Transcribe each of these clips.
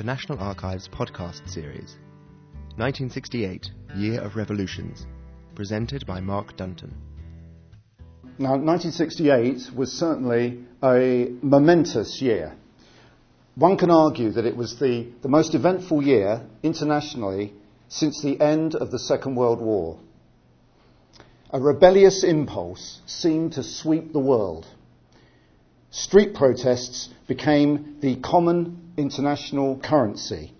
the National Archives podcast series 1968 Year of Revolutions, presented by Mark Dunton. Now, 1968 was certainly a momentous year. One can argue that it was the, the most eventful year internationally since the end of the Second World War. A rebellious impulse seemed to sweep the world. Street protests became the common international currency.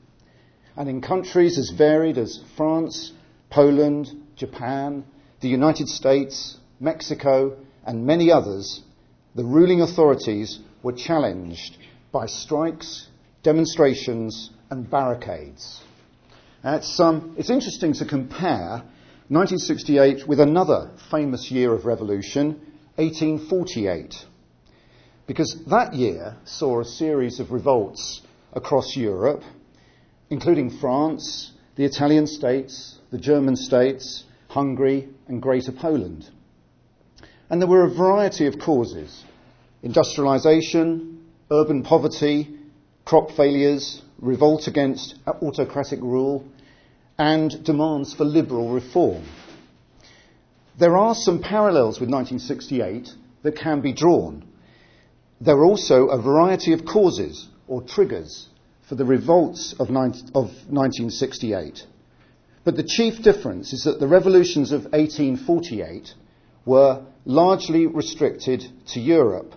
And in countries as varied as France, Poland, Japan, the United States, Mexico, and many others, the ruling authorities were challenged by strikes, demonstrations, and barricades. It's, um, it's interesting to compare 1968 with another famous year of revolution, 1848 because that year saw a series of revolts across Europe, including France, the Italian states, the German states, Hungary, and Greater Poland. And there were a variety of causes industrialization, urban poverty, crop failures, revolt against autocratic rule, and demands for liberal reform. There are some parallels with 1968 that can be drawn. There are also a variety of causes or triggers for the revolts of, 19, of 1968. But the chief difference is that the revolutions of 1848 were largely restricted to Europe,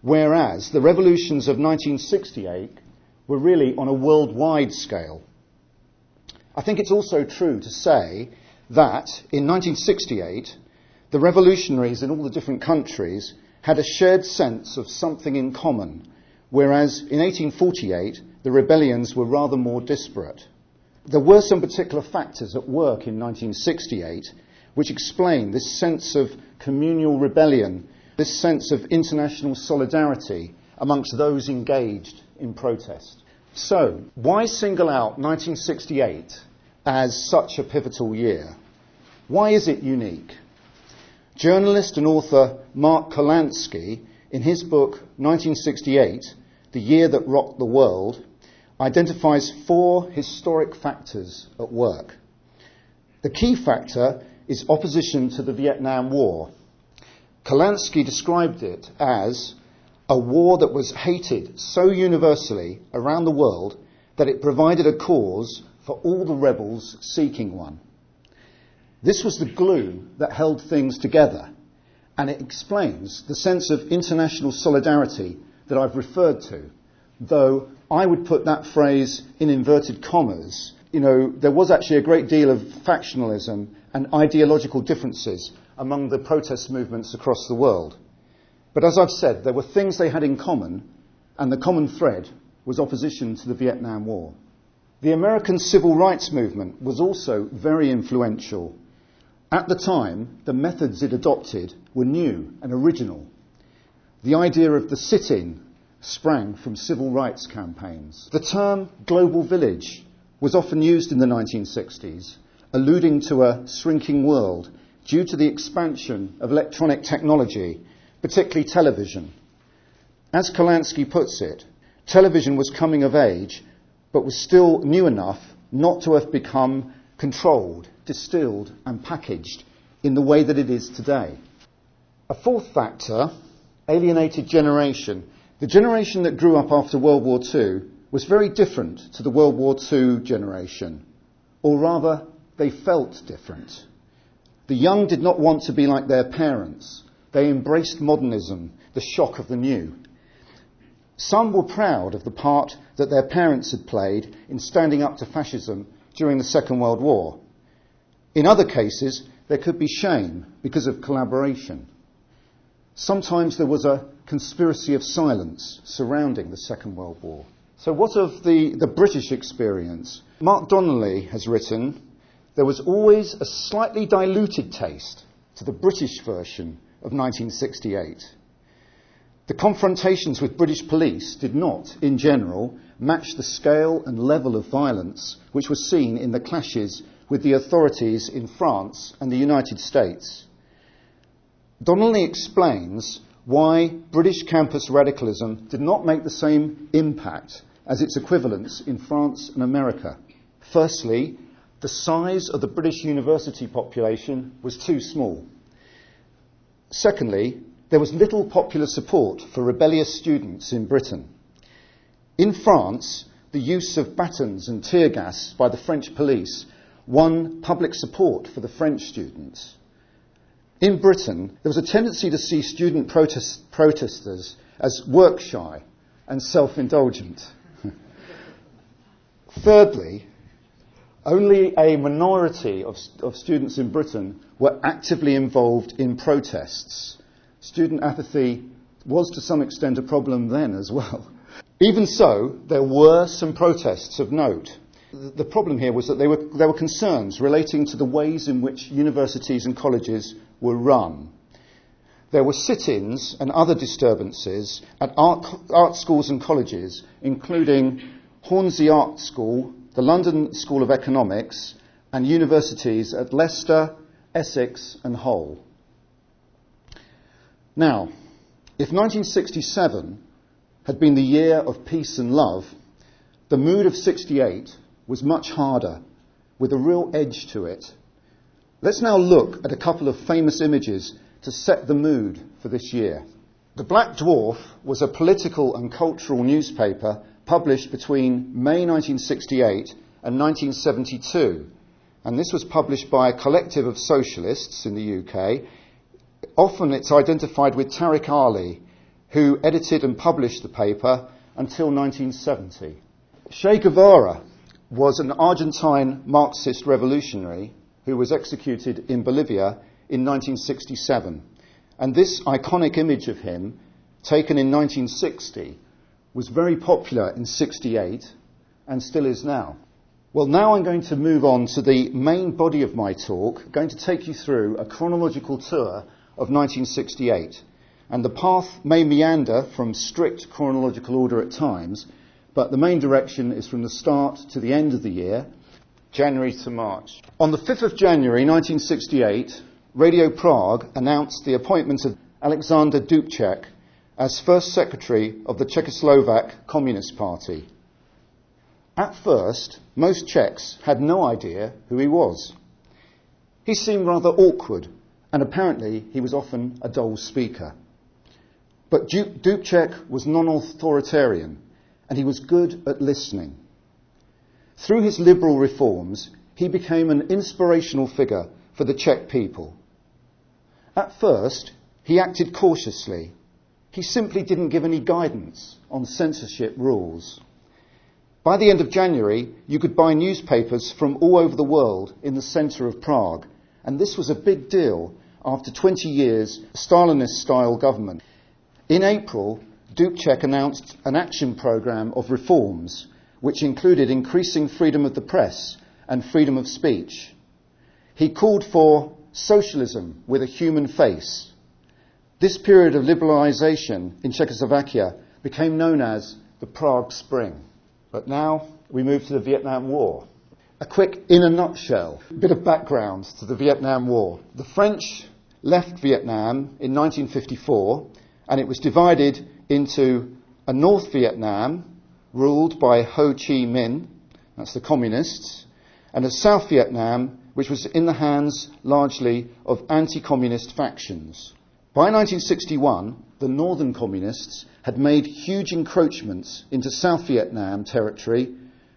whereas the revolutions of 1968 were really on a worldwide scale. I think it's also true to say that in 1968, the revolutionaries in all the different countries had a shared sense of something in common, whereas in 1848 the rebellions were rather more disparate. There were some particular factors at work in 1968 which explain this sense of communal rebellion, this sense of international solidarity amongst those engaged in protest. So, why single out 1968 as such a pivotal year? Why is it unique? Journalist and author Mark Kurlansky, in his book 1968, The Year That Rocked the World, identifies four historic factors at work. The key factor is opposition to the Vietnam War. Kurlansky described it as a war that was hated so universally around the world that it provided a cause for all the rebels seeking one. This was the glue that held things together, and it explains the sense of international solidarity that I've referred to, though I would put that phrase in inverted commas. You know, there was actually a great deal of factionalism and ideological differences among the protest movements across the world. But as I've said, there were things they had in common, and the common thread was opposition to the Vietnam War. The American civil rights movement was also very influential at the time, the methods it adopted were new and original. The idea of the sit in sprang from civil rights campaigns. The term global village was often used in the 1960s, alluding to a shrinking world due to the expansion of electronic technology, particularly television. As Kurlansky puts it, television was coming of age, but was still new enough not to have become controlled, distilled, and packaged in the way that it is today. A fourth factor, alienated generation. The generation that grew up after World War II was very different to the World War II generation, or rather, they felt different. The young did not want to be like their parents. They embraced modernism, the shock of the new. Some were proud of the part that their parents had played in standing up to fascism during the Second World War. In other cases, there could be shame because of collaboration. Sometimes there was a conspiracy of silence surrounding the Second World War. So, what of the, the British experience? Mark Donnelly has written there was always a slightly diluted taste to the British version of 1968. The confrontations with British police did not, in general, match the scale and level of violence which was seen in the clashes with the authorities in France and the United States. Donnelly explains why British campus radicalism did not make the same impact as its equivalents in France and America. Firstly, the size of the British university population was too small. Secondly, there was little popular support for rebellious students in Britain. In France, the use of batons and tear gas by the French police won public support for the French students. In Britain, there was a tendency to see student protest- protesters as work shy and self indulgent. Thirdly, only a minority of, of, students in Britain were actively involved in protests. Student apathy was to some extent a problem then as well. Even so, there were some protests of note. The problem here was that were, there were concerns relating to the ways in which universities and colleges were run. There were sit ins and other disturbances at art, art schools and colleges, including Hornsey Art School, the London School of Economics, and universities at Leicester, Essex, and Hull. Now, if 1967 had been the year of peace and love, the mood of 68 was much harder, with a real edge to it. Let's now look at a couple of famous images to set the mood for this year. The Black Dwarf was a political and cultural newspaper published between May 1968 and 1972. And this was published by a collective of socialists in the UK. Often it's identified with Tariq Ali, who edited and published the paper until 1970. Che Guevara was an Argentine Marxist revolutionary who was executed in Bolivia in 1967. And this iconic image of him, taken in 1960, was very popular in 68 and still is now. Well, now I'm going to move on to the main body of my talk, I'm going to take you through a chronological tour of 1968 and the path may meander from strict chronological order at times, but the main direction is from the start to the end of the year, January to March. On the 5th of January 1968, Radio Prague announced the appointment of Alexander Dubček as first secretary of the Czechoslovak Communist Party. At first, most Czechs had no idea who he was. He seemed rather awkward, and apparently he was often a dull speaker. But Dubček was non authoritarian and he was good at listening. Through his liberal reforms, he became an inspirational figure for the Czech people. At first, he acted cautiously. He simply didn't give any guidance on censorship rules. By the end of January, you could buy newspapers from all over the world in the centre of Prague, and this was a big deal after 20 years Stalinist style government. In April, Dubček announced an action programme of reforms which included increasing freedom of the press and freedom of speech. He called for socialism with a human face. This period of liberalisation in Czechoslovakia became known as the Prague Spring. But now we move to the Vietnam War. A quick, in a nutshell, bit of background to the Vietnam War. The French left Vietnam in 1954 and it was divided into a North Vietnam ruled by Ho Chi Minh, that's the communists, and a South Vietnam which was in the hands largely of anti communist factions. By 1961, the northern communists had made huge encroachments into South Vietnam territory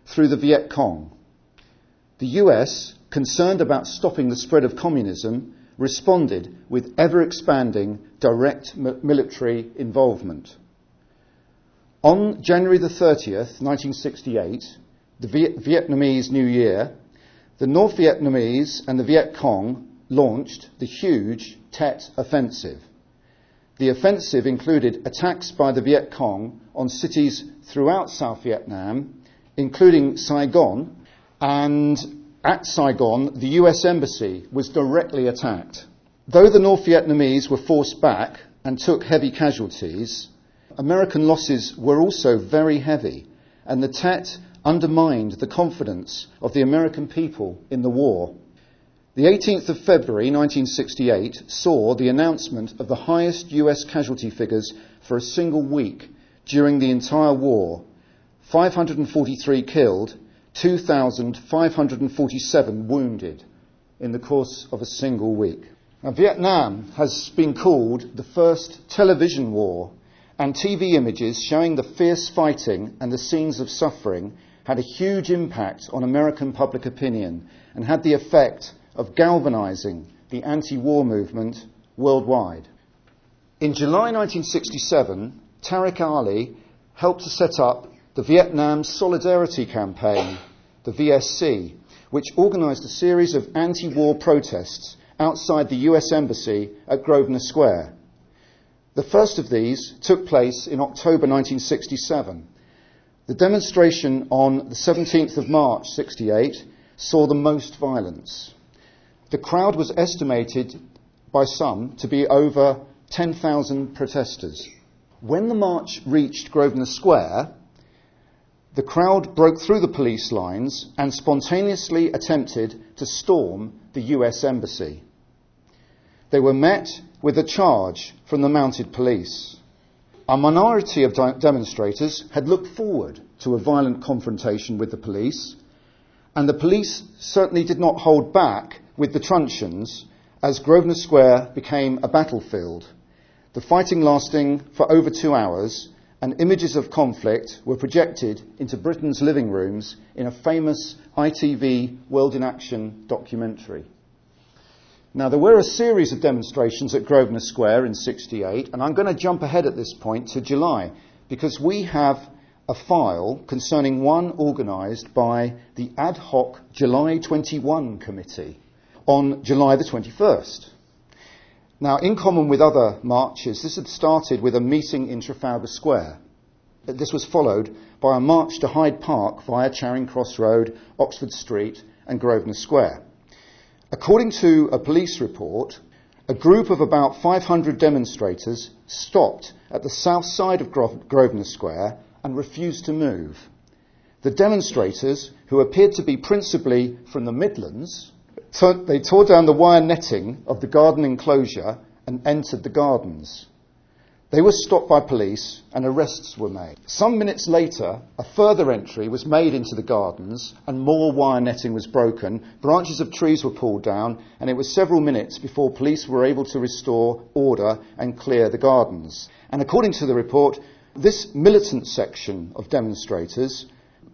through the Viet Cong. The US, concerned about stopping the spread of communism, responded with ever expanding direct military involvement. On January the 30th, 1968, the Viet- Vietnamese New Year, the North Vietnamese and the Viet Cong launched the huge Tet Offensive. The offensive included attacks by the Viet Cong on cities throughout South Vietnam, including Saigon, and at Saigon, the US Embassy was directly attacked. Though the North Vietnamese were forced back and took heavy casualties, American losses were also very heavy, and the Tet undermined the confidence of the American people in the war. The 18th of February 1968 saw the announcement of the highest US casualty figures for a single week during the entire war 543 killed, 2,547 wounded in the course of a single week. Now, Vietnam has been called the first television war, and TV images showing the fierce fighting and the scenes of suffering had a huge impact on American public opinion and had the effect of galvanizing the anti war movement worldwide. In July 1967, Tariq Ali helped to set up the Vietnam Solidarity Campaign, the VSC, which organized a series of anti war protests outside the US Embassy at Grosvenor Square. The first of these took place in October 1967. The demonstration on the 17th of March 68 saw the most violence. The crowd was estimated by some to be over 10,000 protesters. When the march reached Grosvenor Square, the crowd broke through the police lines and spontaneously attempted to storm the US Embassy. They were met with a charge from the mounted police. A minority of demonstrators had looked forward to a violent confrontation with the police, and the police certainly did not hold back with the truncheons as Grosvenor Square became a battlefield. The fighting lasting for over two hours, and images of conflict were projected into Britain's living rooms in a famous ITV World in Action documentary. Now, there were a series of demonstrations at Grosvenor Square in 68, and I'm going to jump ahead at this point to July, because we have a file concerning one organised by the ad hoc July 21 committee on July the 21st. Now, in common with other marches, this had started with a meeting in Trafalgar Square. This was followed by a march to Hyde Park via Charing Cross Road, Oxford Street, and Grosvenor Square. According to a police report, a group of about 500 demonstrators stopped at the south side of Grosvenor Square and refused to move. The demonstrators, who appeared to be principally from the Midlands, they tore down the wire netting of the garden enclosure and entered the gardens. They were stopped by police and arrests were made. Some minutes later, a further entry was made into the gardens and more wire netting was broken, branches of trees were pulled down, and it was several minutes before police were able to restore order and clear the gardens. And according to the report, this militant section of demonstrators,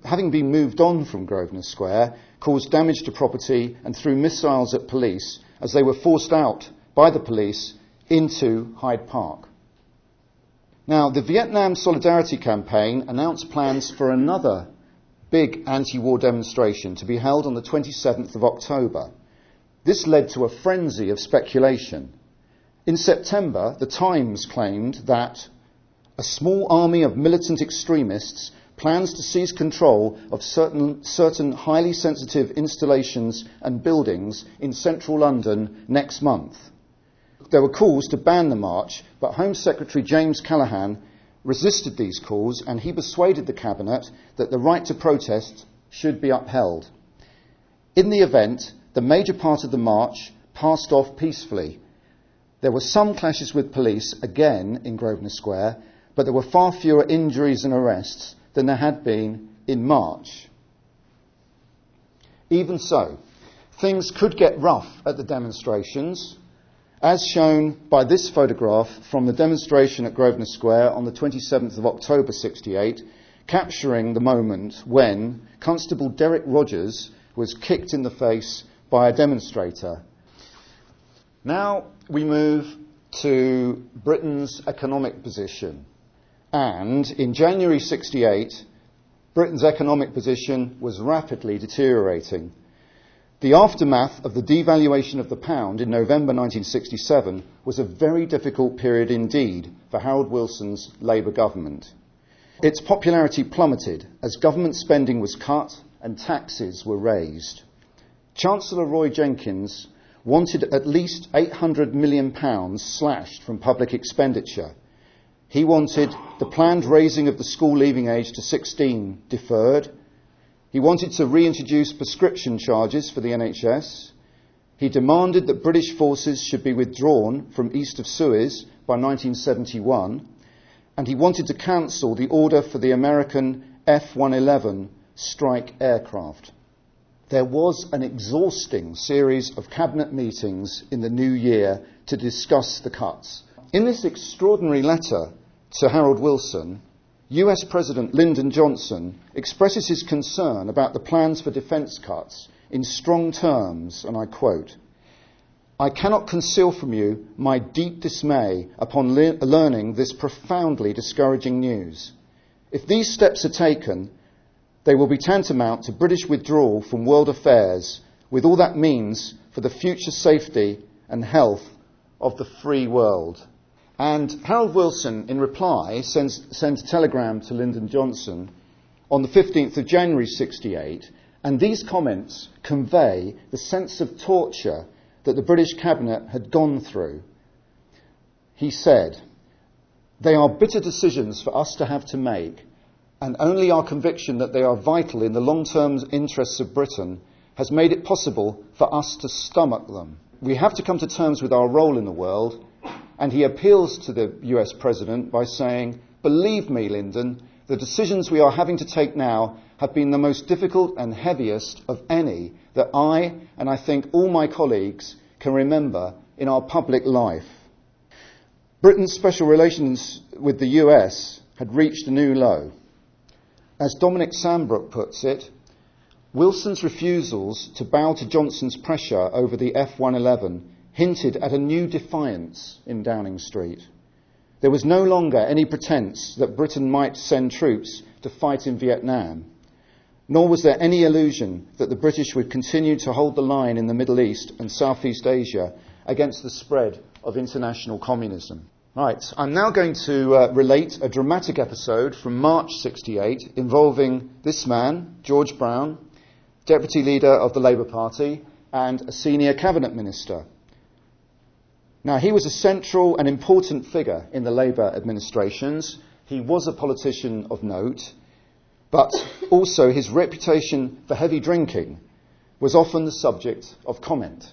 having been moved on from Grosvenor Square, caused damage to property and threw missiles at police as they were forced out by the police into Hyde Park. Now, the Vietnam Solidarity Campaign announced plans for another big anti war demonstration to be held on the 27th of October. This led to a frenzy of speculation. In September, the Times claimed that a small army of militant extremists plans to seize control of certain, certain highly sensitive installations and buildings in central London next month there were calls to ban the march, but Home Secretary James Callaghan resisted these calls and he persuaded the Cabinet that the right to protest should be upheld. In the event, the major part of the march passed off peacefully. There were some clashes with police, again in Grosvenor Square, but there were far fewer injuries and arrests than there had been in March. Even so, things could get rough at the demonstrations as shown by this photograph from the demonstration at Grosvenor Square on the 27th of October 68, capturing the moment when Constable Derek Rogers was kicked in the face by a demonstrator. Now we move to Britain's economic position. And in January 68, Britain's economic position was rapidly deteriorating. The aftermath of the devaluation of the pound in November 1967 was a very difficult period indeed for Harold Wilson's Labour government. Its popularity plummeted as government spending was cut and taxes were raised. Chancellor Roy Jenkins wanted at least £800 million slashed from public expenditure. He wanted the planned raising of the school leaving age to 16 deferred he wanted to reintroduce prescription charges for the NHS. He demanded that British forces should be withdrawn from east of Suez by 1971. And he wanted to cancel the order for the American F 111 strike aircraft. There was an exhausting series of cabinet meetings in the new year to discuss the cuts. In this extraordinary letter to Harold Wilson, US President Lyndon Johnson expresses his concern about the plans for defence cuts in strong terms, and I quote I cannot conceal from you my deep dismay upon le- learning this profoundly discouraging news. If these steps are taken, they will be tantamount to British withdrawal from world affairs, with all that means for the future safety and health of the free world. And Harold Wilson, in reply, sends, sends a telegram to Lyndon Johnson on the 15th of January 68, and these comments convey the sense of torture that the British Cabinet had gone through. He said, They are bitter decisions for us to have to make, and only our conviction that they are vital in the long term interests of Britain has made it possible for us to stomach them. We have to come to terms with our role in the world, and he appeals to the US President by saying, Believe me, Lyndon, the decisions we are having to take now have been the most difficult and heaviest of any that I, and I think all my colleagues, can remember in our public life. Britain's special relations with the US had reached a new low. As Dominic Sandbrook puts it, Wilson's refusals to bow to Johnson's pressure over the F 111 hinted at a new defiance in Downing Street. There was no longer any pretense that Britain might send troops to fight in Vietnam, nor was there any illusion that the British would continue to hold the line in the Middle East and Southeast Asia against the spread of international communism. Right, I'm now going to uh, relate a dramatic episode from March 68 involving this man, George Brown, Deputy Leader of the Labour Party and a senior cabinet minister. Now, he was a central and important figure in the Labour administrations. He was a politician of note, but also his reputation for heavy drinking was often the subject of comment.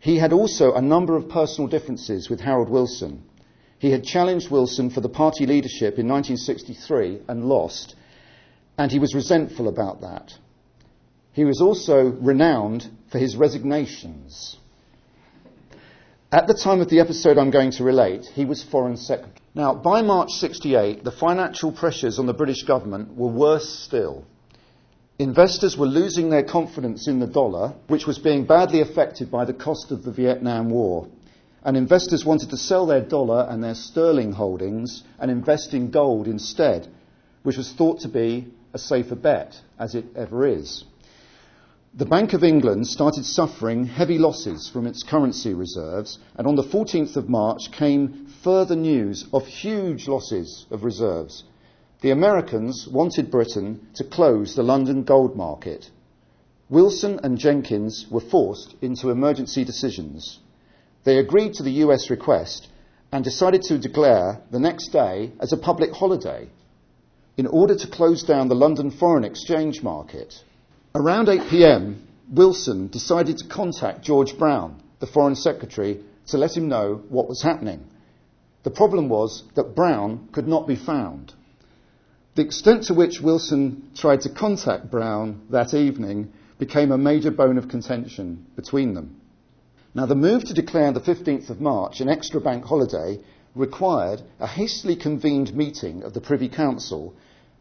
He had also a number of personal differences with Harold Wilson. He had challenged Wilson for the party leadership in 1963 and lost, and he was resentful about that. He was also renowned for his resignations. At the time of the episode I'm going to relate, he was Foreign Secretary. Now, by March 68, the financial pressures on the British government were worse still. Investors were losing their confidence in the dollar, which was being badly affected by the cost of the Vietnam War. And investors wanted to sell their dollar and their sterling holdings and invest in gold instead, which was thought to be a safer bet, as it ever is. The Bank of England started suffering heavy losses from its currency reserves, and on the 14th of March came further news of huge losses of reserves. The Americans wanted Britain to close the London gold market. Wilson and Jenkins were forced into emergency decisions. They agreed to the US request and decided to declare the next day as a public holiday in order to close down the London foreign exchange market. Around 8 pm, Wilson decided to contact George Brown, the Foreign Secretary, to let him know what was happening. The problem was that Brown could not be found. The extent to which Wilson tried to contact Brown that evening became a major bone of contention between them. Now, the move to declare the 15th of March an extra bank holiday required a hastily convened meeting of the Privy Council,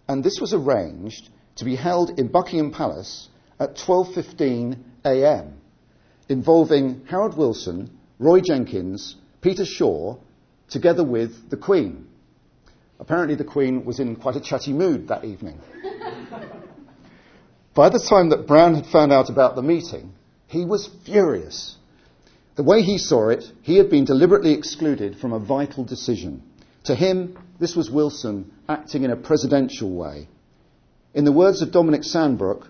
and this was arranged to be held in Buckingham Palace at 12:15 a.m. involving Harold Wilson, Roy Jenkins, Peter Shore, together with the Queen. Apparently the Queen was in quite a chatty mood that evening. By the time that Brown had found out about the meeting, he was furious. The way he saw it, he had been deliberately excluded from a vital decision. To him, this was Wilson acting in a presidential way. In the words of Dominic Sandbrook,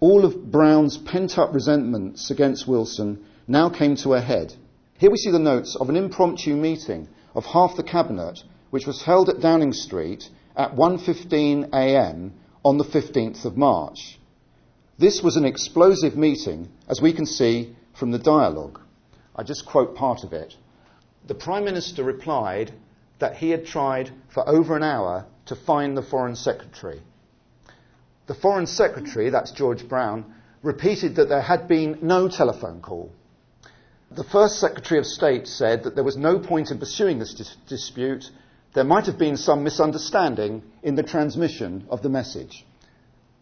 all of Brown's pent up resentments against Wilson now came to a head. Here we see the notes of an impromptu meeting of half the cabinet which was held at Downing Street at 1:15 a.m. on the 15th of March. This was an explosive meeting as we can see from the dialogue. I just quote part of it. The Prime Minister replied that he had tried for over an hour to find the Foreign Secretary The Foreign Secretary, that's George Brown, repeated that there had been no telephone call. The first Secretary of State said that there was no point in pursuing this dis- dispute. There might have been some misunderstanding in the transmission of the message.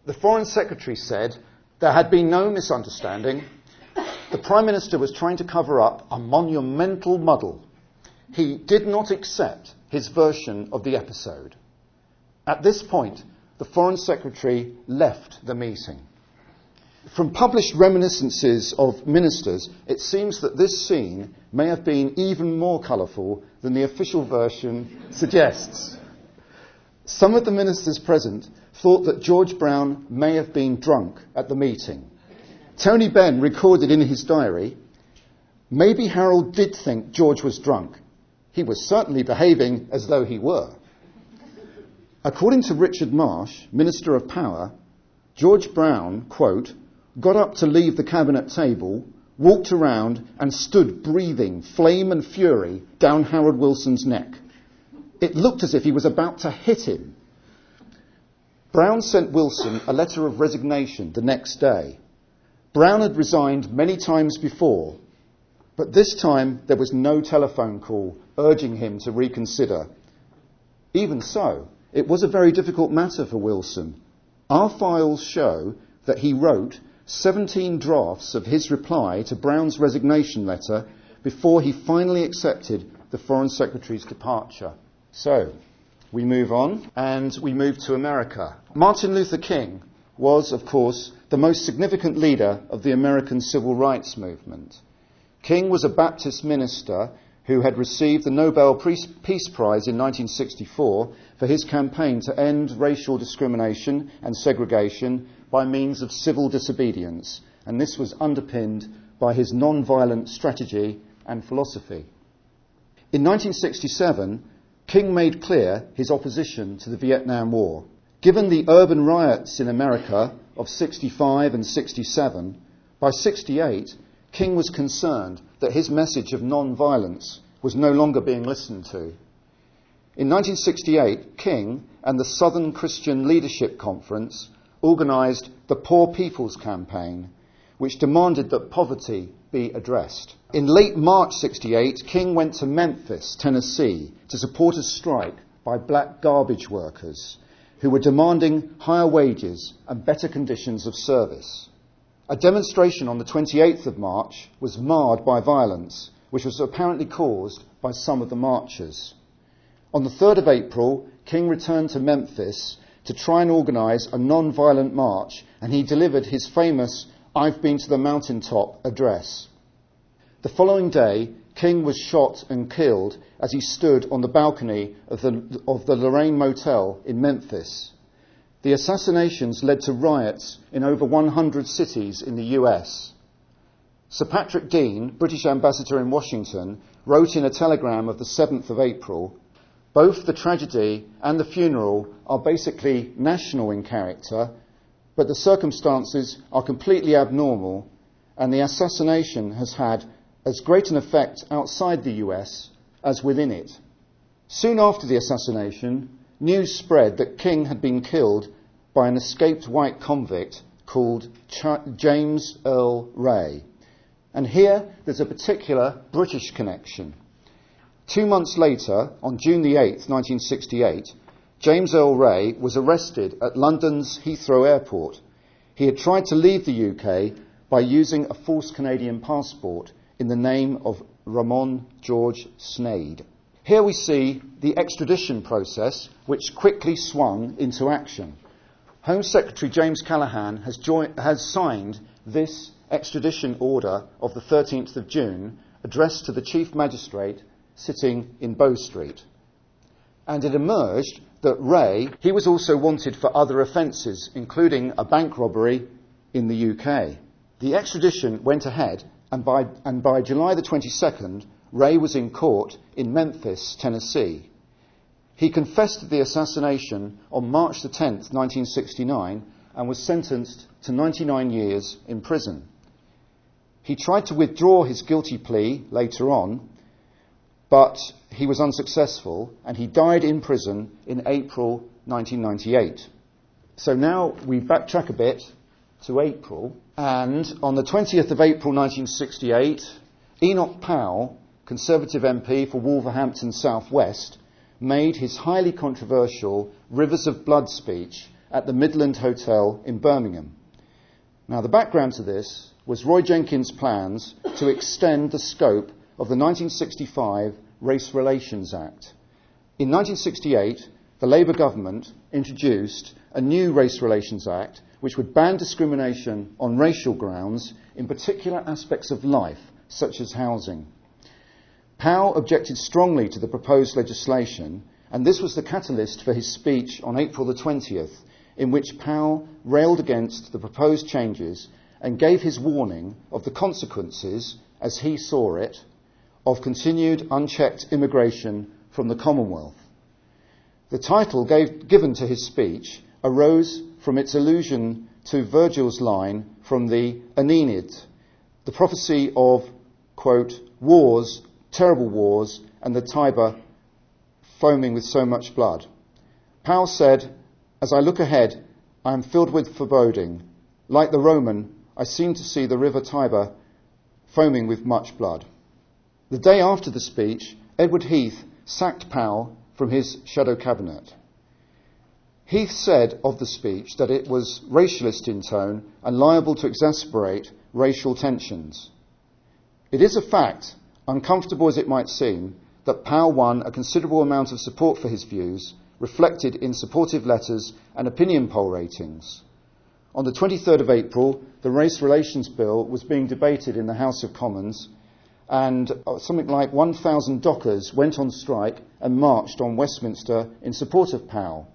The Foreign Secretary said there had been no misunderstanding. The Prime Minister was trying to cover up a monumental muddle. He did not accept his version of the episode. At this point, the Foreign Secretary left the meeting. From published reminiscences of ministers, it seems that this scene may have been even more colourful than the official version suggests. Some of the ministers present thought that George Brown may have been drunk at the meeting. Tony Benn recorded in his diary, maybe Harold did think George was drunk. He was certainly behaving as though he were. According to Richard Marsh, Minister of Power, George Brown, quote, got up to leave the cabinet table, walked around and stood breathing flame and fury down Harold Wilson's neck. It looked as if he was about to hit him. Brown sent Wilson a letter of resignation the next day. Brown had resigned many times before, but this time there was no telephone call urging him to reconsider. Even so, it was a very difficult matter for Wilson. Our files show that he wrote 17 drafts of his reply to Brown's resignation letter before he finally accepted the Foreign Secretary's departure. So, we move on and we move to America. Martin Luther King was, of course, the most significant leader of the American civil rights movement. King was a Baptist minister who had received the Nobel Peace Prize in 1964 for his campaign to end racial discrimination and segregation by means of civil disobedience, and this was underpinned by his non-violent strategy and philosophy. In 1967, King made clear his opposition to the Vietnam War. Given the urban riots in America of 65 and 67, by 68, King was concerned that his message of non violence was no longer being listened to. In 1968, King and the Southern Christian Leadership Conference organised the Poor People's Campaign, which demanded that poverty be addressed. In late March 68, King went to Memphis, Tennessee, to support a strike by black garbage workers who were demanding higher wages and better conditions of service. A demonstration on the 28th of March was marred by violence, which was apparently caused by some of the marchers. On the 3rd of April, King returned to Memphis to try and organise a non violent march, and he delivered his famous I've been to the mountaintop address. The following day, King was shot and killed as he stood on the balcony of the, of the Lorraine Motel in Memphis. The assassinations led to riots in over 100 cities in the US. Sir Patrick Dean, British ambassador in Washington, wrote in a telegram of the 7th of April both the tragedy and the funeral are basically national in character, but the circumstances are completely abnormal, and the assassination has had as great an effect outside the US as within it. Soon after the assassination, news spread that King had been killed by an escaped white convict called Ch- James Earl Ray. And here there's a particular British connection. Two months later, on June the 8th, 1968, James Earl Ray was arrested at London's Heathrow Airport. He had tried to leave the UK by using a false Canadian passport in the name of Ramon George Sneyd. Here we see the extradition process, which quickly swung into action. Home Secretary James Callaghan has, joined, has signed this extradition order of the 13th of June, addressed to the Chief Magistrate sitting in Bow Street. And it emerged that Ray, he was also wanted for other offences, including a bank robbery in the UK. The extradition went ahead, and by, and by July the 22nd, Ray was in court in Memphis, Tennessee. He confessed to the assassination on March 10, 1969, and was sentenced to 99 years in prison. He tried to withdraw his guilty plea later on, but he was unsuccessful and he died in prison in April 1998. So now we backtrack a bit to April, and on the 20th of April 1968, Enoch Powell, Conservative MP for Wolverhampton South West, made his highly controversial Rivers of Blood speech at the Midland Hotel in Birmingham. Now, the background to this was Roy Jenkins' plans to extend the scope of the 1965 Race Relations Act. In 1968, the Labour government introduced a new Race Relations Act which would ban discrimination on racial grounds in particular aspects of life, such as housing. Powell objected strongly to the proposed legislation, and this was the catalyst for his speech on April the 20th, in which Powell railed against the proposed changes and gave his warning of the consequences, as he saw it, of continued unchecked immigration from the Commonwealth. The title gave, given to his speech arose from its allusion to Virgil's line from the Aeneid, the prophecy of, quote, wars, terrible wars, and the Tiber foaming with so much blood. Powell said, As I look ahead, I am filled with foreboding. Like the Roman, I seem to see the river Tiber foaming with much blood. The day after the speech, Edward Heath sacked Powell from his shadow cabinet. Heath said of the speech that it was racialist in tone and liable to exacerbate racial tensions. It is a fact, uncomfortable as it might seem, that Powell won a considerable amount of support for his views, reflected in supportive letters and opinion poll ratings. On the 23rd of April, the Race Relations Bill was being debated in the House of Commons and uh, something like 1,000 dockers went on strike and marched on Westminster in support of Powell.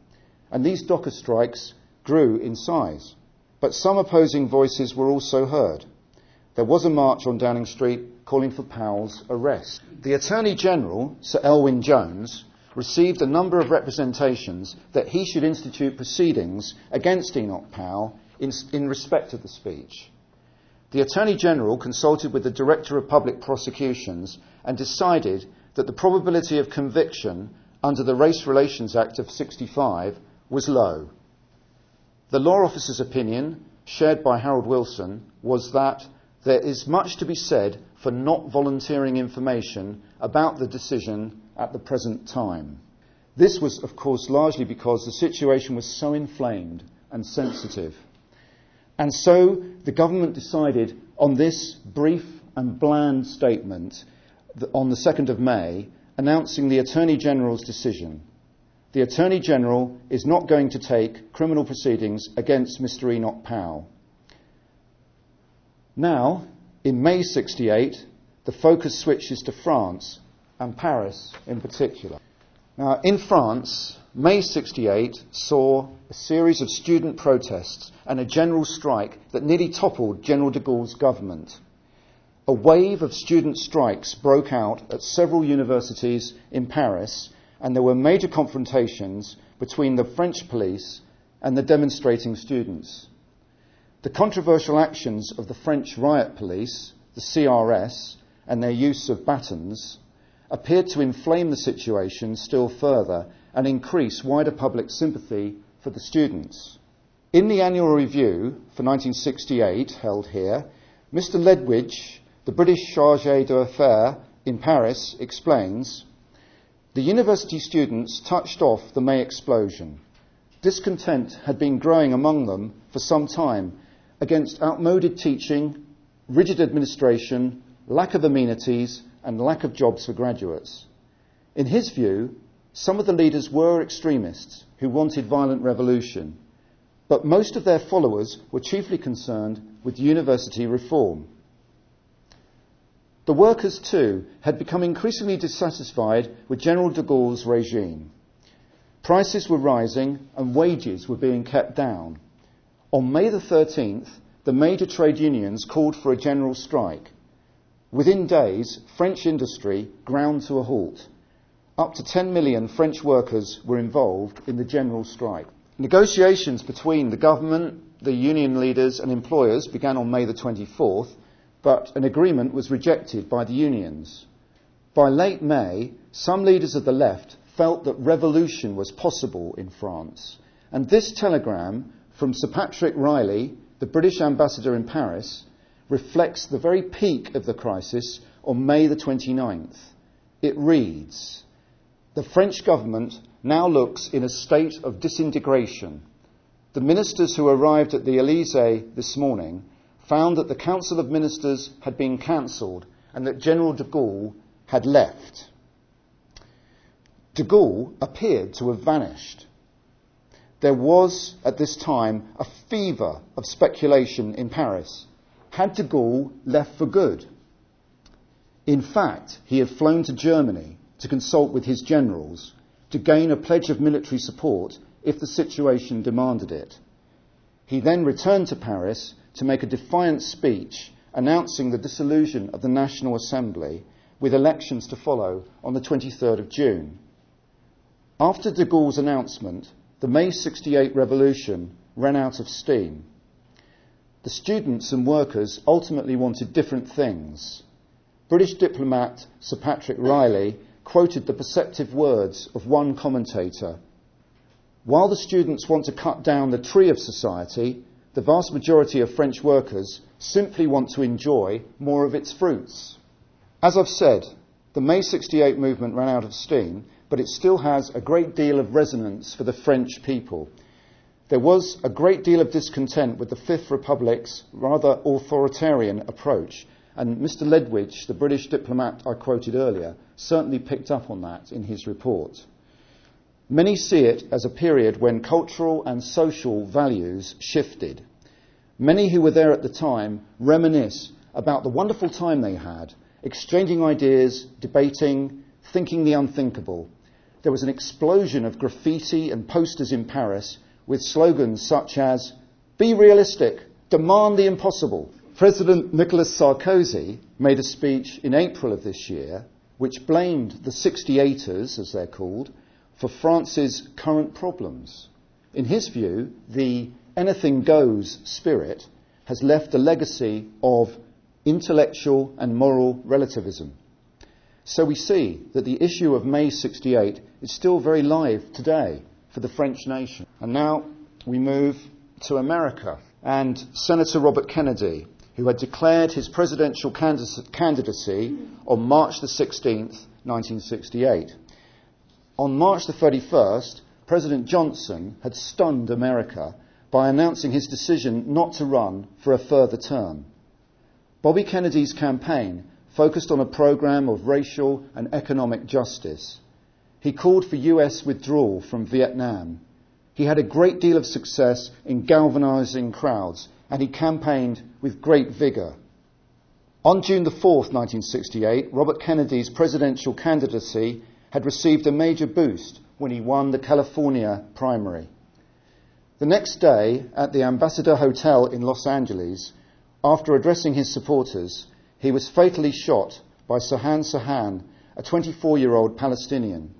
And these docker strikes grew in size. But some opposing voices were also heard. There was a march on Downing Street calling for Powell's arrest. The Attorney General, Sir Elwyn Jones, received a number of representations that he should institute proceedings against Enoch Powell in, in respect of the speech. The Attorney General consulted with the Director of Public Prosecutions and decided that the probability of conviction under the Race Relations Act of 65 was low. The law officer's opinion, shared by Harold Wilson, was that there is much to be said for not volunteering information about the decision at the present time. This was, of course, largely because the situation was so inflamed and sensitive. And so the government decided on this brief and bland statement on the 2nd of May, announcing the Attorney General's decision. The Attorney General is not going to take criminal proceedings against Mr. Enoch Powell. Now, in May 68, the focus switches to France and Paris in particular. Now, in France, May 68 saw a series of student protests and a general strike that nearly toppled General de Gaulle's government. A wave of student strikes broke out at several universities in Paris, and there were major confrontations between the French police and the demonstrating students. The controversial actions of the French riot police, the CRS, and their use of batons appeared to inflame the situation still further and increase wider public sympathy for the students. In the annual review for 1968 held here, Mr. Ledwidge, the British Chargé d'Affaires in Paris, explains the university students touched off the May explosion. Discontent had been growing among them for some time against outmoded teaching, rigid administration, lack of amenities, and lack of jobs for graduates. In his view, some of the leaders were extremists who wanted violent revolution, but most of their followers were chiefly concerned with university reform. The workers, too, had become increasingly dissatisfied with General de Gaulle's regime. Prices were rising and wages were being kept down. On May the 13th, the major trade unions called for a general strike. Within days, French industry ground to a halt. Up to 10 million French workers were involved in the general strike. Negotiations between the government, the union leaders, and employers began on May the 24th, but an agreement was rejected by the unions. By late May, some leaders of the left felt that revolution was possible in France, And this telegram from Sir Patrick Reilly, the British ambassador in Paris, reflects the very peak of the crisis on May the 29th. It reads The French government now looks in a state of disintegration. The ministers who arrived at the Elysee this morning found that the Council of Ministers had been cancelled and that General de Gaulle had left. De Gaulle appeared to have vanished. There was, at this time, a fever of speculation in Paris. Had de Gaulle left for good? In fact, he had flown to Germany to consult with his generals to gain a pledge of military support if the situation demanded it. He then returned to Paris to make a defiant speech announcing the dissolution of the National Assembly with elections to follow on the 23rd of June. After de Gaulle's announcement, the May 68 revolution ran out of steam. The students and workers ultimately wanted different things. British diplomat Sir Patrick Reilly quoted the perceptive words of one commentator While the students want to cut down the tree of society, the vast majority of French workers simply want to enjoy more of its fruits. As I've said, the May 68 movement ran out of steam, but it still has a great deal of resonance for the French people. There was a great deal of discontent with the Fifth Republic's rather authoritarian approach, and Mr. Ledwidge, the British diplomat I quoted earlier, certainly picked up on that in his report. Many see it as a period when cultural and social values shifted. Many who were there at the time reminisce about the wonderful time they had exchanging ideas, debating, thinking the unthinkable. There was an explosion of graffiti and posters in Paris with slogans such as, Be realistic, demand the impossible. President Nicolas Sarkozy made a speech in April of this year which blamed the 68ers, as they're called, for France's current problems. In his view, the anything goes spirit has left a legacy of intellectual and moral relativism. So we see that the issue of May 68 is still very live today for the French nation. And now we move to America and Senator Robert Kennedy, who had declared his presidential candidacy on March the 16th, 1968. On March the 31st, President Johnson had stunned America by announcing his decision not to run for a further term. Bobby Kennedy's campaign focused on a program of racial and economic justice. He called for US withdrawal from Vietnam. He had a great deal of success in galvanizing crowds, and he campaigned with great vigor. On June 4, 1968, Robert Kennedy's presidential candidacy had received a major boost when he won the California primary. The next day, at the Ambassador Hotel in Los Angeles, after addressing his supporters, he was fatally shot by Sirhan Sirhan, a 24 year old Palestinian.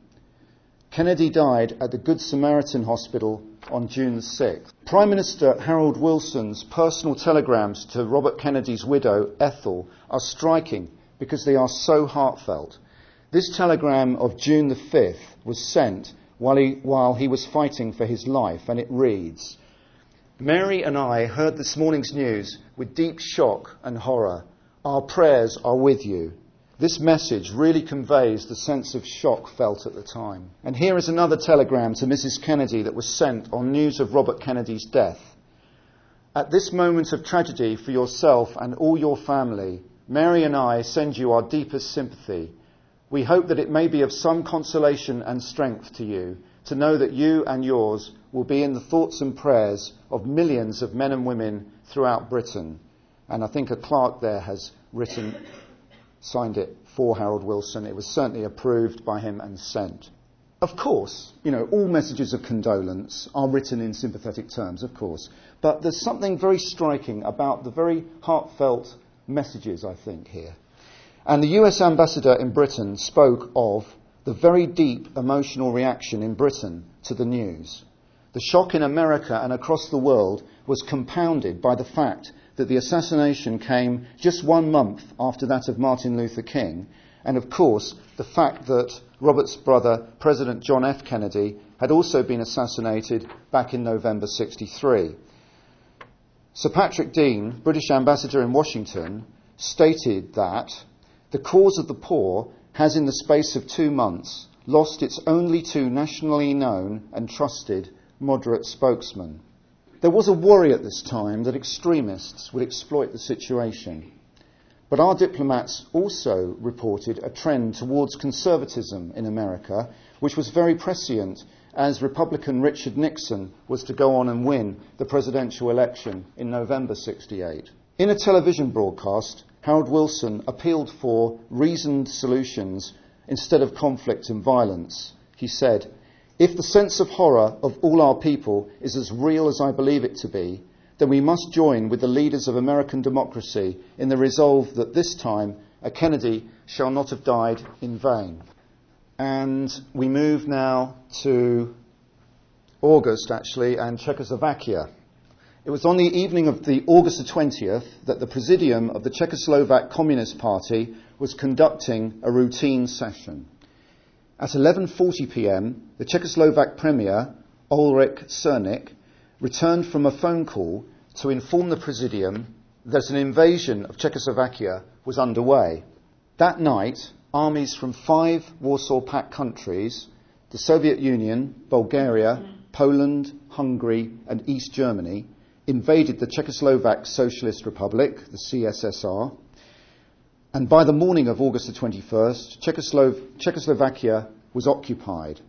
Kennedy died at the Good Samaritan Hospital on June 6. Prime Minister Harold Wilson's personal telegrams to Robert Kennedy's widow, Ethel, are striking because they are so heartfelt. This telegram of June the 5th was sent while he, while he was fighting for his life, and it reads Mary and I heard this morning's news with deep shock and horror. Our prayers are with you. This message really conveys the sense of shock felt at the time. And here is another telegram to Mrs. Kennedy that was sent on news of Robert Kennedy's death. At this moment of tragedy for yourself and all your family, Mary and I send you our deepest sympathy we hope that it may be of some consolation and strength to you to know that you and yours will be in the thoughts and prayers of millions of men and women throughout Britain. And I think a clerk there has written, signed it for Harold Wilson. It was certainly approved by him and sent. Of course, you know, all messages of condolence are written in sympathetic terms, of course. But there's something very striking about the very heartfelt messages, I think, here. And the US ambassador in Britain spoke of the very deep emotional reaction in Britain to the news. The shock in America and across the world was compounded by the fact that the assassination came just one month after that of Martin Luther King, and of course, the fact that Robert's brother, President John F. Kennedy, had also been assassinated back in November 63. Sir Patrick Dean, British ambassador in Washington, stated that the cause of the poor has, in the space of two months, lost its only two nationally known and trusted moderate spokesmen. There was a worry at this time that extremists would exploit the situation. But our diplomats also reported a trend towards conservatism in America, which was very prescient as Republican Richard Nixon was to go on and win the presidential election in November 68. In a television broadcast, Harold Wilson appealed for reasoned solutions instead of conflict and violence. He said, If the sense of horror of all our people is as real as I believe it to be, then we must join with the leaders of American democracy in the resolve that this time a Kennedy shall not have died in vain. And we move now to August, actually, and Czechoslovakia. It was on the evening of the August the 20th that the Presidium of the Czechoslovak Communist Party was conducting a routine session. At 11:40 p.m., the Czechoslovak Premier Oldřich Cernik returned from a phone call to inform the Presidium that an invasion of Czechoslovakia was underway. That night, armies from five Warsaw Pact countries, the Soviet Union, Bulgaria, Poland, Hungary, and East Germany, invaded the Czechoslovak Socialist Republic, the CSSR, and by the morning of August the 21st, Czechoslov- Czechoslovakia was occupied.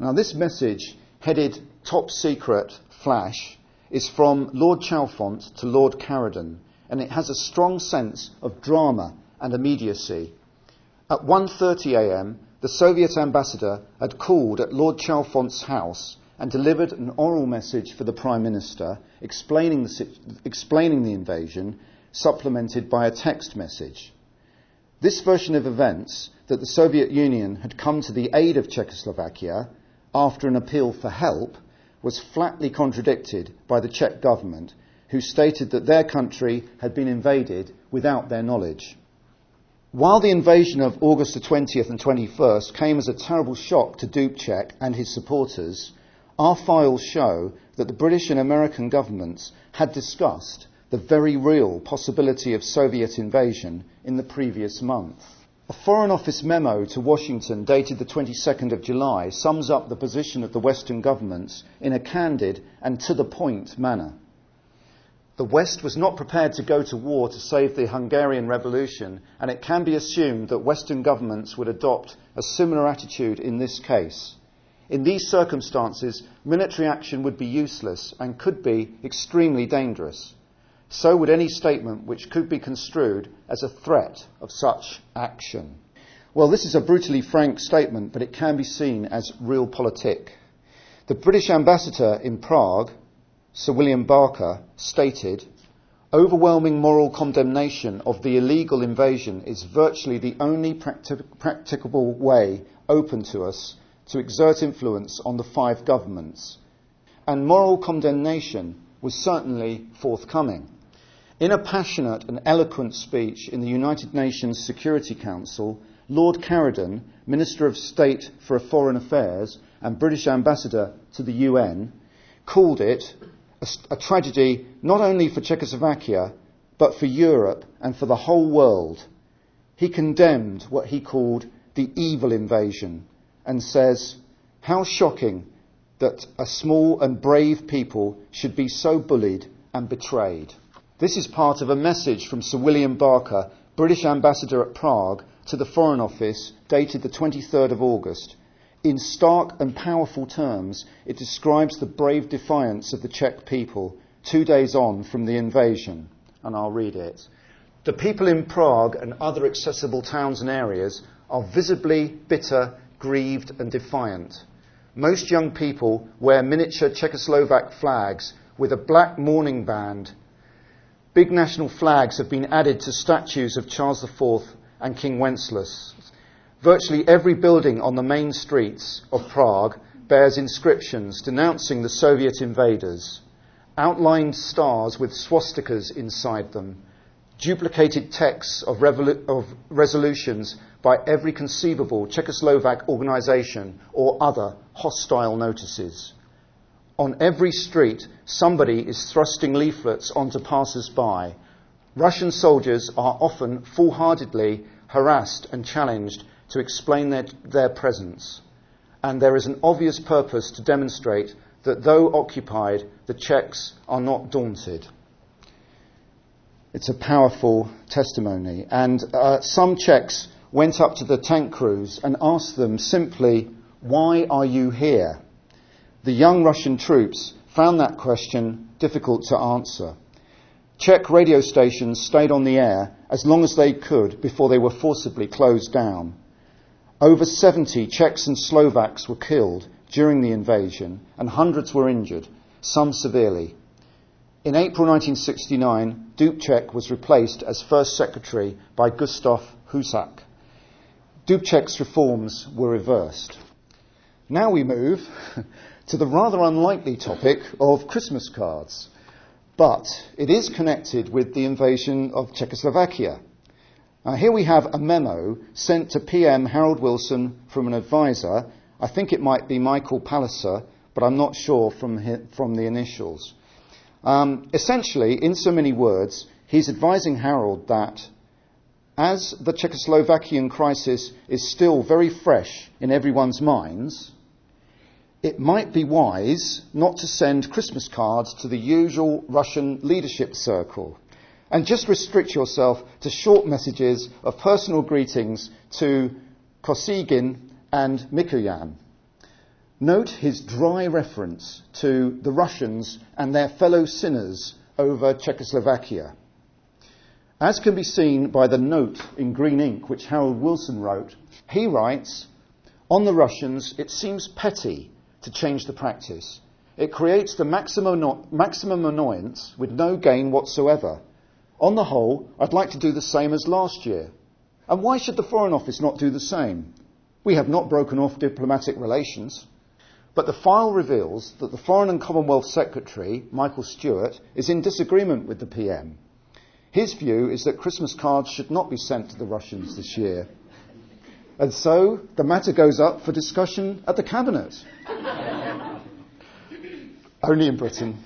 Now, this message, headed Top Secret Flash, is from Lord Chalfont to Lord Caradon, and it has a strong sense of drama and immediacy. At 1:30 a.m., the Soviet ambassador had called at Lord Chalfont's house and delivered an oral message for the Prime Minister explaining the, explaining the invasion, supplemented by a text message. This version of events that the Soviet Union had come to the aid of Czechoslovakia after an appeal for help was flatly contradicted by the Czech government, who stated that their country had been invaded without their knowledge. While the invasion of August the 20th and 21st came as a terrible shock to Dubček and his supporters, our files show that the British and American governments had discussed the very real possibility of Soviet invasion in the previous month. A Foreign Office memo to Washington dated the 22nd of July sums up the position of the Western governments in a candid and to the point manner. The West was not prepared to go to war to save the Hungarian Revolution, and it can be assumed that Western governments would adopt a similar attitude in this case. In these circumstances, military action would be useless and could be extremely dangerous. So would any statement which could be construed as a threat of such action. Well, this is a brutally frank statement, but it can be seen as real realpolitik. The British ambassador in Prague, Sir William Barker, stated Overwhelming moral condemnation of the illegal invasion is virtually the only practi- practicable way open to us to exert influence on the five governments. And moral condemnation was certainly forthcoming. In a passionate and eloquent speech in the United Nations Security Council, Lord Caradon, Minister of State for Foreign Affairs and British Ambassador to the UN, called it a, a, tragedy not only for Czechoslovakia, but for Europe and for the whole world. He condemned what he called the evil invasion and says, How shocking that a small and brave people should be so bullied and betrayed. This is part of a message from Sir William Barker, British Ambassador at Prague, to the Foreign Office, dated the 23rd of August. In stark and powerful terms, it describes the brave defiance of the Czech people two days on from the invasion. And I'll read it. The people in Prague and other accessible towns and areas are visibly bitter, grieved, and defiant. Most young people wear miniature Czechoslovak flags with a black mourning band Big national flags have been added to statues of Charles IV and King Wenceslas. Virtually every building on the main streets of Prague bears inscriptions denouncing the Soviet invaders, outlined stars with swastikas inside them, duplicated texts of, revolu- of resolutions by every conceivable Czechoslovak organization or other hostile notices. On every street, somebody is thrusting leaflets onto passers by. Russian soldiers are often foolhardily harassed and challenged to explain their, their presence. And there is an obvious purpose to demonstrate that though occupied, the Czechs are not daunted. It's a powerful testimony. And uh, some Czechs went up to the tank crews and asked them simply, Why are you here? The young Russian troops found that question difficult to answer. Czech radio stations stayed on the air as long as they could before they were forcibly closed down. Over 70 Czechs and Slovaks were killed during the invasion and hundreds were injured, some severely. In April 1969, Dubček was replaced as First Secretary by Gustav Husak. Dubček's reforms were reversed. Now we move to the rather unlikely topic of Christmas cards, but it is connected with the invasion of Czechoslovakia. Uh, here we have a memo sent to PM Harold Wilson from an advisor. I think it might be Michael Palliser, but I'm not sure from, from the initials. Um, essentially, in so many words, he's advising Harold that as the Czechoslovakian crisis is still very fresh in everyone's minds, it might be wise not to send Christmas cards to the usual Russian leadership circle and just restrict yourself to short messages of personal greetings to Kosygin and Mikoyan. Note his dry reference to the Russians and their fellow sinners over Czechoslovakia. As can be seen by the note in green ink which Harold Wilson wrote, he writes, On the Russians, it seems petty to change the practice. It creates the maximum, maximum annoyance with no gain whatsoever. On the whole, I'd like to do the same as last year. And why should the Foreign Office not do the same? We have not broken off diplomatic relations. But the file reveals that the Foreign and Commonwealth Secretary, Michael Stewart, is in disagreement with the PM. His view is that Christmas cards should not be sent to the Russians this year. And so the matter goes up for discussion at the Cabinet. Only in Britain.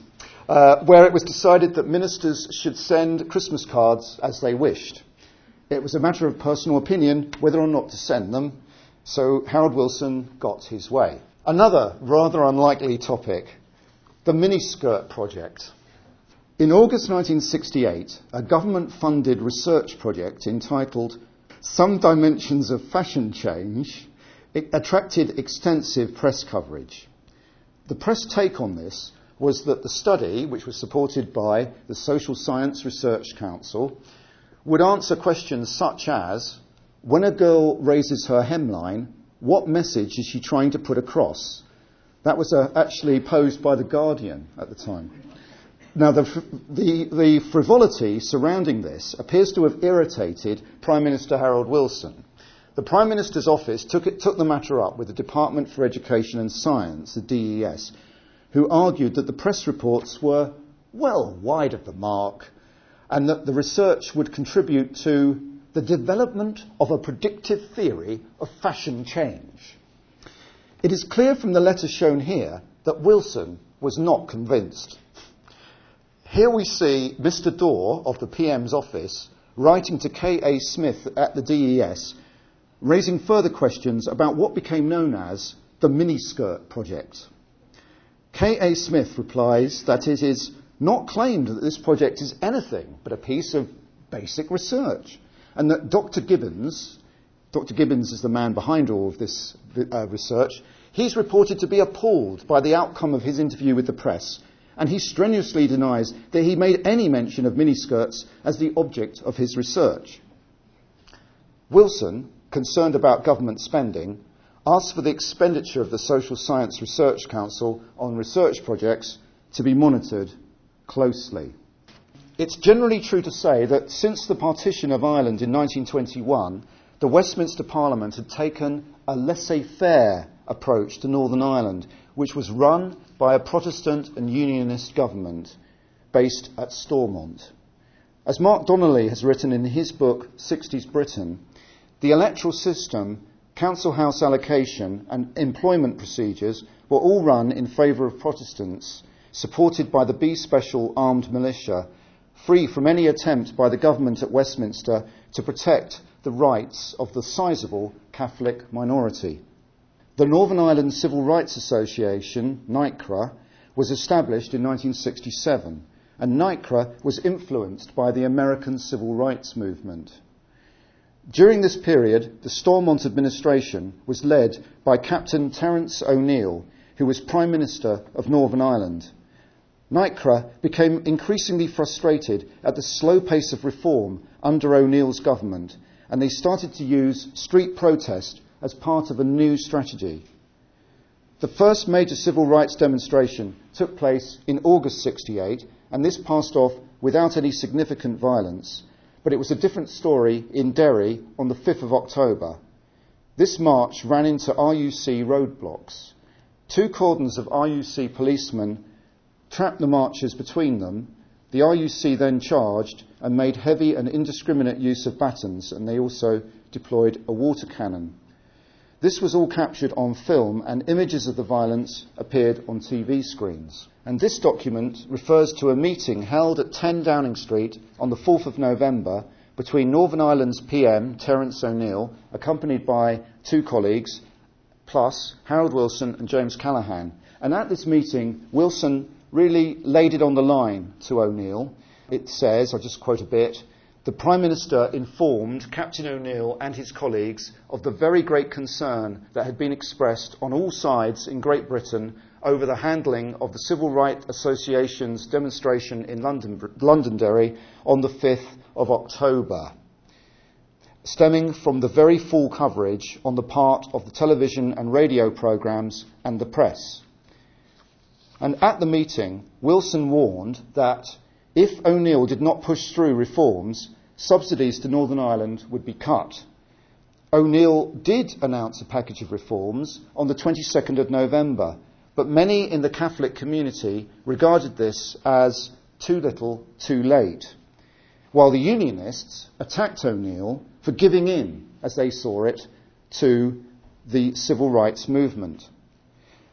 Uh, where it was decided that ministers should send Christmas cards as they wished. It was a matter of personal opinion whether or not to send them, so Harold Wilson got his way. Another rather unlikely topic the miniskirt project. In August 1968, a government funded research project entitled Some Dimensions of Fashion Change attracted extensive press coverage. The press take on this was that the study, which was supported by the Social Science Research Council, would answer questions such as when a girl raises her hemline, what message is she trying to put across? That was uh, actually posed by The Guardian at the time. Now, the, the, the, frivolity surrounding this appears to have irritated Prime Minister Harold Wilson. The Prime Minister's office took, it, took the matter up with the Department for Education and Science, the DES, who argued that the press reports were well wide of the mark and that the research would contribute to the development of a predictive theory of fashion change. It is clear from the letter shown here that Wilson was not convinced. Here we see Mr. Daw of the PM's office writing to K.A. Smith at the DES, raising further questions about what became known as the miniskirt project. K.A. Smith replies that it is not claimed that this project is anything but a piece of basic research and that Dr. Gibbons, Dr. Gibbons is the man behind all of this uh, research, he's reported to be appalled by the outcome of his interview with the press, and he strenuously denies that he made any mention of miniskirts as the object of his research. Wilson, concerned about government spending, asked for the expenditure of the Social Science Research Council on research projects to be monitored closely. It's generally true to say that since the partition of Ireland in 1921, the Westminster Parliament had taken a laissez faire approach to Northern Ireland, which was run by a Protestant and Unionist government based at Stormont. As Mark Donnelly has written in his book, 60s Britain, the electoral system, council house allocation, and employment procedures were all run in favour of Protestants, supported by the B Special armed militia, free from any attempt by the government at Westminster to protect the rights of the sizable Catholic minority. The Northern Ireland Civil Rights Association, NICRA, was established in 1967, and NICRA was influenced by the American Civil Rights Movement. During this period, the Stormont administration was led by Captain Terence O'Neill, who was Prime Minister of Northern Ireland. NICRA became increasingly frustrated at the slow pace of reform under O'Neill's government, and they started to use street protest as part of a new strategy. The first major civil rights demonstration took place in August 68, and this passed off without any significant violence but it was a different story in Derry on the 5th of October. This march ran into RUC roadblocks. Two cordons of RUC policemen trapped the marchers between them. The RUC then charged and made heavy and indiscriminate use of batons, and they also deployed a water cannon. This was all captured on film, and images of the violence appeared on TV screens. And this document refers to a meeting held at 10 Downing Street on the 4th of November between Northern Ireland's PM, Terence O'Neill, accompanied by two colleagues, plus Harold Wilson and James Callaghan. And at this meeting, Wilson really laid it on the line to O'Neill. It says, I'll just quote a bit, the Prime Minister informed Captain O'Neill and his colleagues of the very great concern that had been expressed on all sides in Great Britain over the handling of the Civil Rights Association's demonstration in London, Londonderry on the 5th of October, stemming from the very full coverage on the part of the television and radio programmes and the press. And at the meeting, Wilson warned that if O'Neill did not push through reforms, subsidies to Northern Ireland would be cut. O'Neill did announce a package of reforms on the 22nd of November, but many in the Catholic community regarded this as too little, too late, while the Unionists attacked O'Neill for giving in, as they saw it, to the civil rights movement.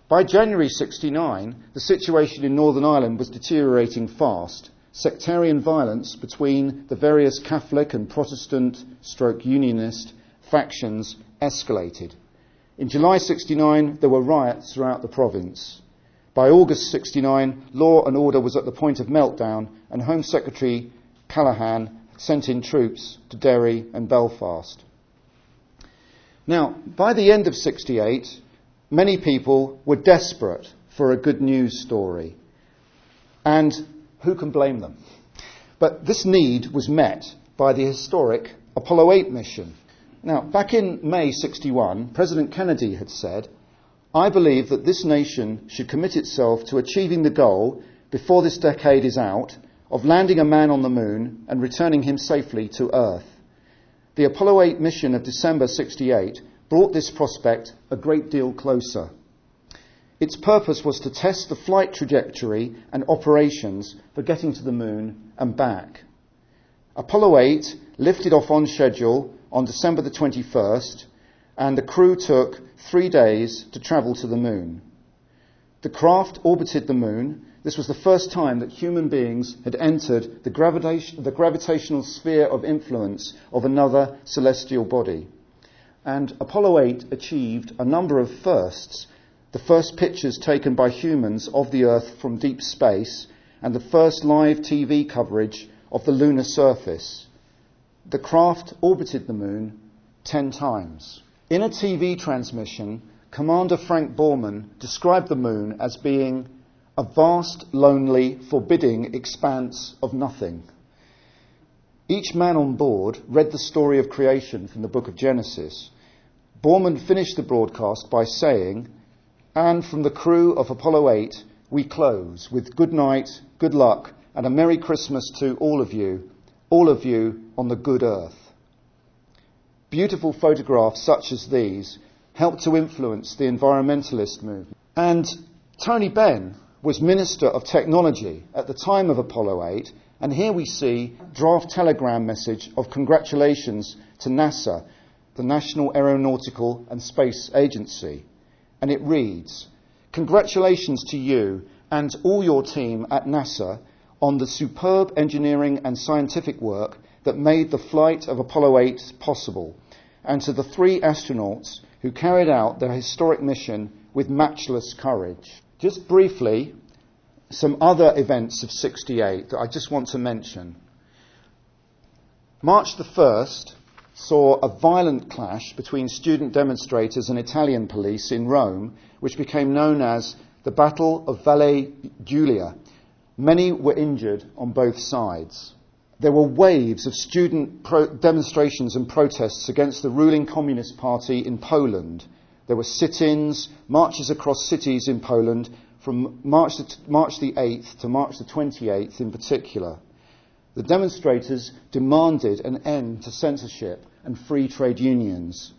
By January 69, the situation in Northern Ireland was deteriorating fast, sectarian violence between the various Catholic and Protestant stroke unionist factions escalated. In July 69, there were riots throughout the province. By August 69, law and order was at the point of meltdown, and Home Secretary Callaghan sent in troops to Derry and Belfast. Now, by the end of 68, many people were desperate for a good news story. And who can blame them? But this need was met by the historic Apollo 8 mission. Now, back in May 61, President Kennedy had said, I believe that this nation should commit itself to achieving the goal before this decade is out of landing a man on the moon and returning him safely to Earth. The Apollo 8 mission of December 68 brought this prospect a great deal closer. Its purpose was to test the flight trajectory and operations for getting to the moon and back. Apollo 8 lifted off on schedule on December the 21st, and the crew took three days to travel to the moon. The craft orbited the moon. This was the first time that human beings had entered the, the gravitational sphere of influence of another celestial body. And Apollo 8 achieved a number of firsts the first pictures taken by humans of the Earth from deep space, and the first live TV coverage of the lunar surface. The craft orbited the moon ten times. In a TV transmission, Commander Frank Borman described the moon as being a vast, lonely, forbidding expanse of nothing. Each man on board read the story of creation from the book of Genesis. Borman finished the broadcast by saying, and from the crew of Apollo 8, we close with good night, good luck, and a Merry Christmas to all of you, all of you on the good earth. Beautiful photographs such as these helped to influence the environmentalist movement. And Tony Benn was Minister of Technology at the time of Apollo 8, and here we see draft telegram message of congratulations to NASA the National Aeronautical and Space Agency. And it reads Congratulations to you and all your team at NASA on the superb engineering and scientific work that made the flight of Apollo 8 possible, and to the three astronauts who carried out their historic mission with matchless courage. Just briefly, some other events of 68 that I just want to mention. March the 1st saw a violent clash between student demonstrators and Italian police in Rome, which became known as the Battle of Valle Giulia. Many were injured on both sides. There were waves of student pro- demonstrations and protests against the ruling Communist Party in Poland. There were sit ins, marches across cities in Poland from March the, March the 8th to March the 28th in particular. The demonstrators demanded an end to censorship and free trade unions.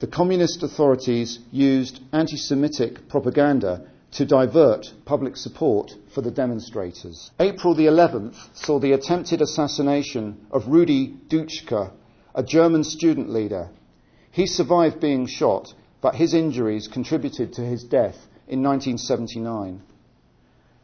The communist authorities used anti Semitic propaganda to divert public support for the demonstrators. April the 11th saw the attempted assassination of Rudi Dutschke, a German student leader. He survived being shot, but his injuries contributed to his death in 1979.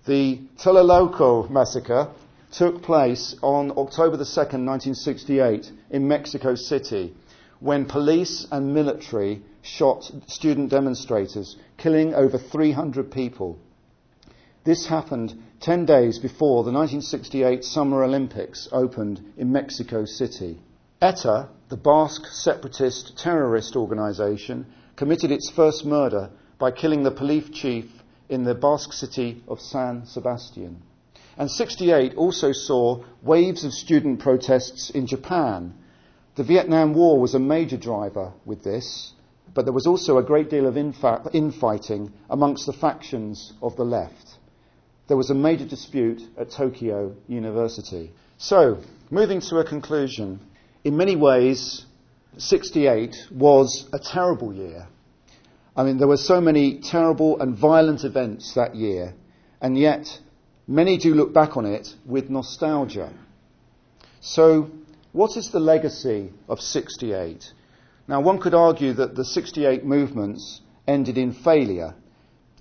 The Tlatelolco massacre took place on October the 2nd, 1968, in Mexico City, when police and military shot student demonstrators, killing over 300 people. This happened 10 days before the 1968 Summer Olympics opened in Mexico City. ETA, the Basque separatist terrorist organization, committed its first murder by killing the police chief in the Basque city of San Sebastian. And 68 also saw waves of student protests in Japan. The Vietnam War was a major driver with this, but there was also a great deal of infighting amongst the factions of the left. There was a major dispute at Tokyo University. So, moving to a conclusion, in many ways, 68 was a terrible year. I mean, there were so many terrible and violent events that year, and yet Many do look back on it with nostalgia. So, what is the legacy of 68? Now, one could argue that the 68 movements ended in failure.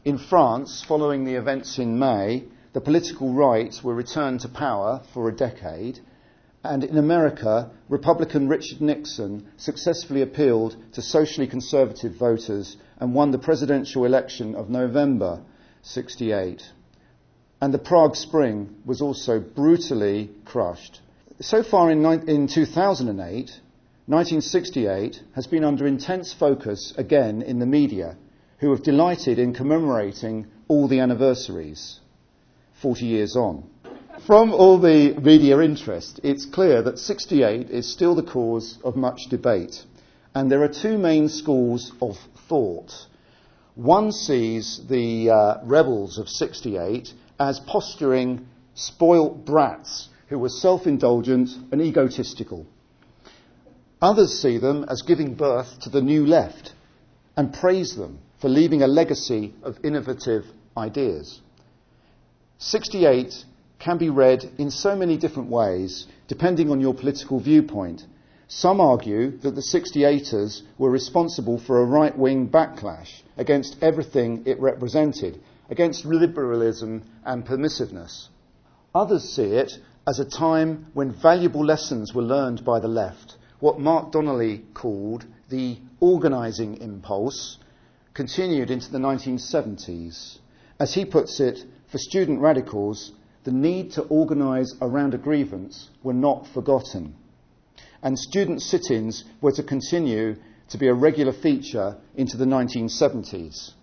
In France, following the events in May, the political right were returned to power for a decade, and in America, Republican Richard Nixon successfully appealed to socially conservative voters and won the presidential election of November 68 and the Prague Spring was also brutally crushed. So far in, in 2008, 1968 has been under intense focus again in the media, who have delighted in commemorating all the anniversaries 40 years on. From all the media interest, it's clear that 68 is still the cause of much debate. And there are two main schools of thought. One sees the uh, rebels of 68 as posturing, spoilt brats who were self indulgent and egotistical. Others see them as giving birth to the new left and praise them for leaving a legacy of innovative ideas. 68 can be read in so many different ways, depending on your political viewpoint. Some argue that the 68ers were responsible for a right wing backlash against everything it represented, against liberalism and permissiveness. Others see it as a time when valuable lessons were learned by the left, what Mark Donnelly called the organising impulse, continued into the 1970s. As he puts it, for student radicals, the need to organise around a grievance were not forgotten. And student sit ins were to continue to be a regular feature into the 1970s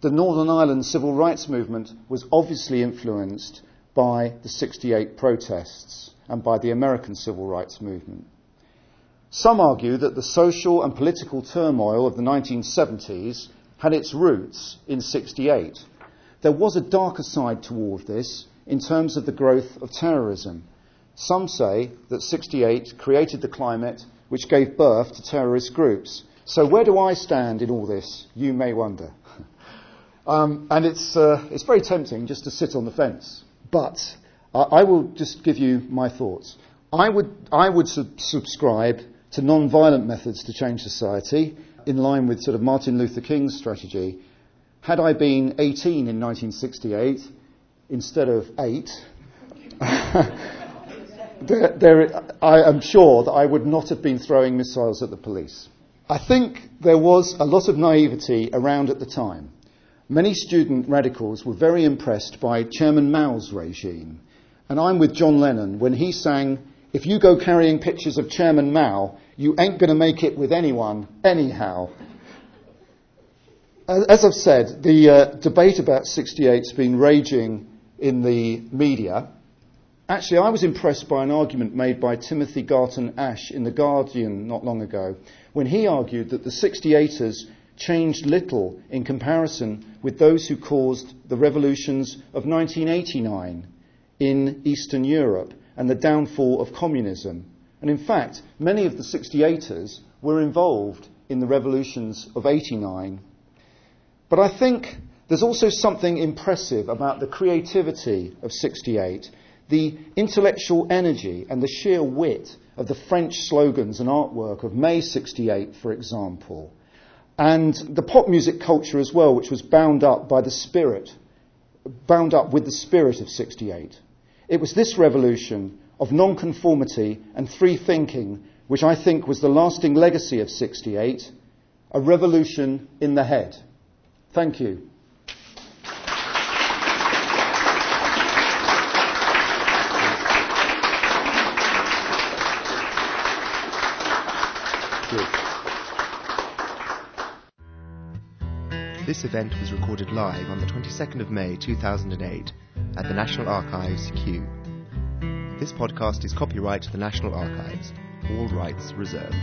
the Northern Ireland civil rights movement was obviously influenced by the 68 protests and by the American civil rights movement. Some argue that the social and political turmoil of the 1970s had its roots in 68. There was a darker side to toward this in terms of the growth of terrorism. Some say that 68 created the climate which gave birth to terrorist groups. So, where do I stand in all this? You may wonder. Um, and it's, uh, it's very tempting just to sit on the fence. But uh, I will just give you my thoughts. I would, I would sub- subscribe to non-violent methods to change society, in line with sort of Martin Luther King's strategy. Had I been 18 in 1968 instead of 8, there, there, I am sure that I would not have been throwing missiles at the police. I think there was a lot of naivety around at the time. Many student radicals were very impressed by Chairman Mao's regime. And I'm with John Lennon when he sang, If you go carrying pictures of Chairman Mao, you ain't going to make it with anyone, anyhow. As I've said, the uh, debate about 68 has been raging in the media. Actually, I was impressed by an argument made by Timothy Garton Ash in The Guardian not long ago, when he argued that the 68ers changed little in comparison with those who caused the revolutions of 1989 in Eastern Europe and the downfall of communism. And in fact, many of the 68ers were involved in the revolutions of 89. But I think there's also something impressive about the creativity of 68 the intellectual energy and the sheer wit of the French slogans and artwork of May 68, for example, and the pop music culture as well, which was bound up by the spirit, bound up with the spirit of 68. It was this revolution of nonconformity and free thinking which I think was the lasting legacy of 68, a revolution in the head. Thank you. This event was recorded live on the 22nd of May 2008 at the National Archives, Kew. This podcast is copyright to the National Archives, all rights reserved.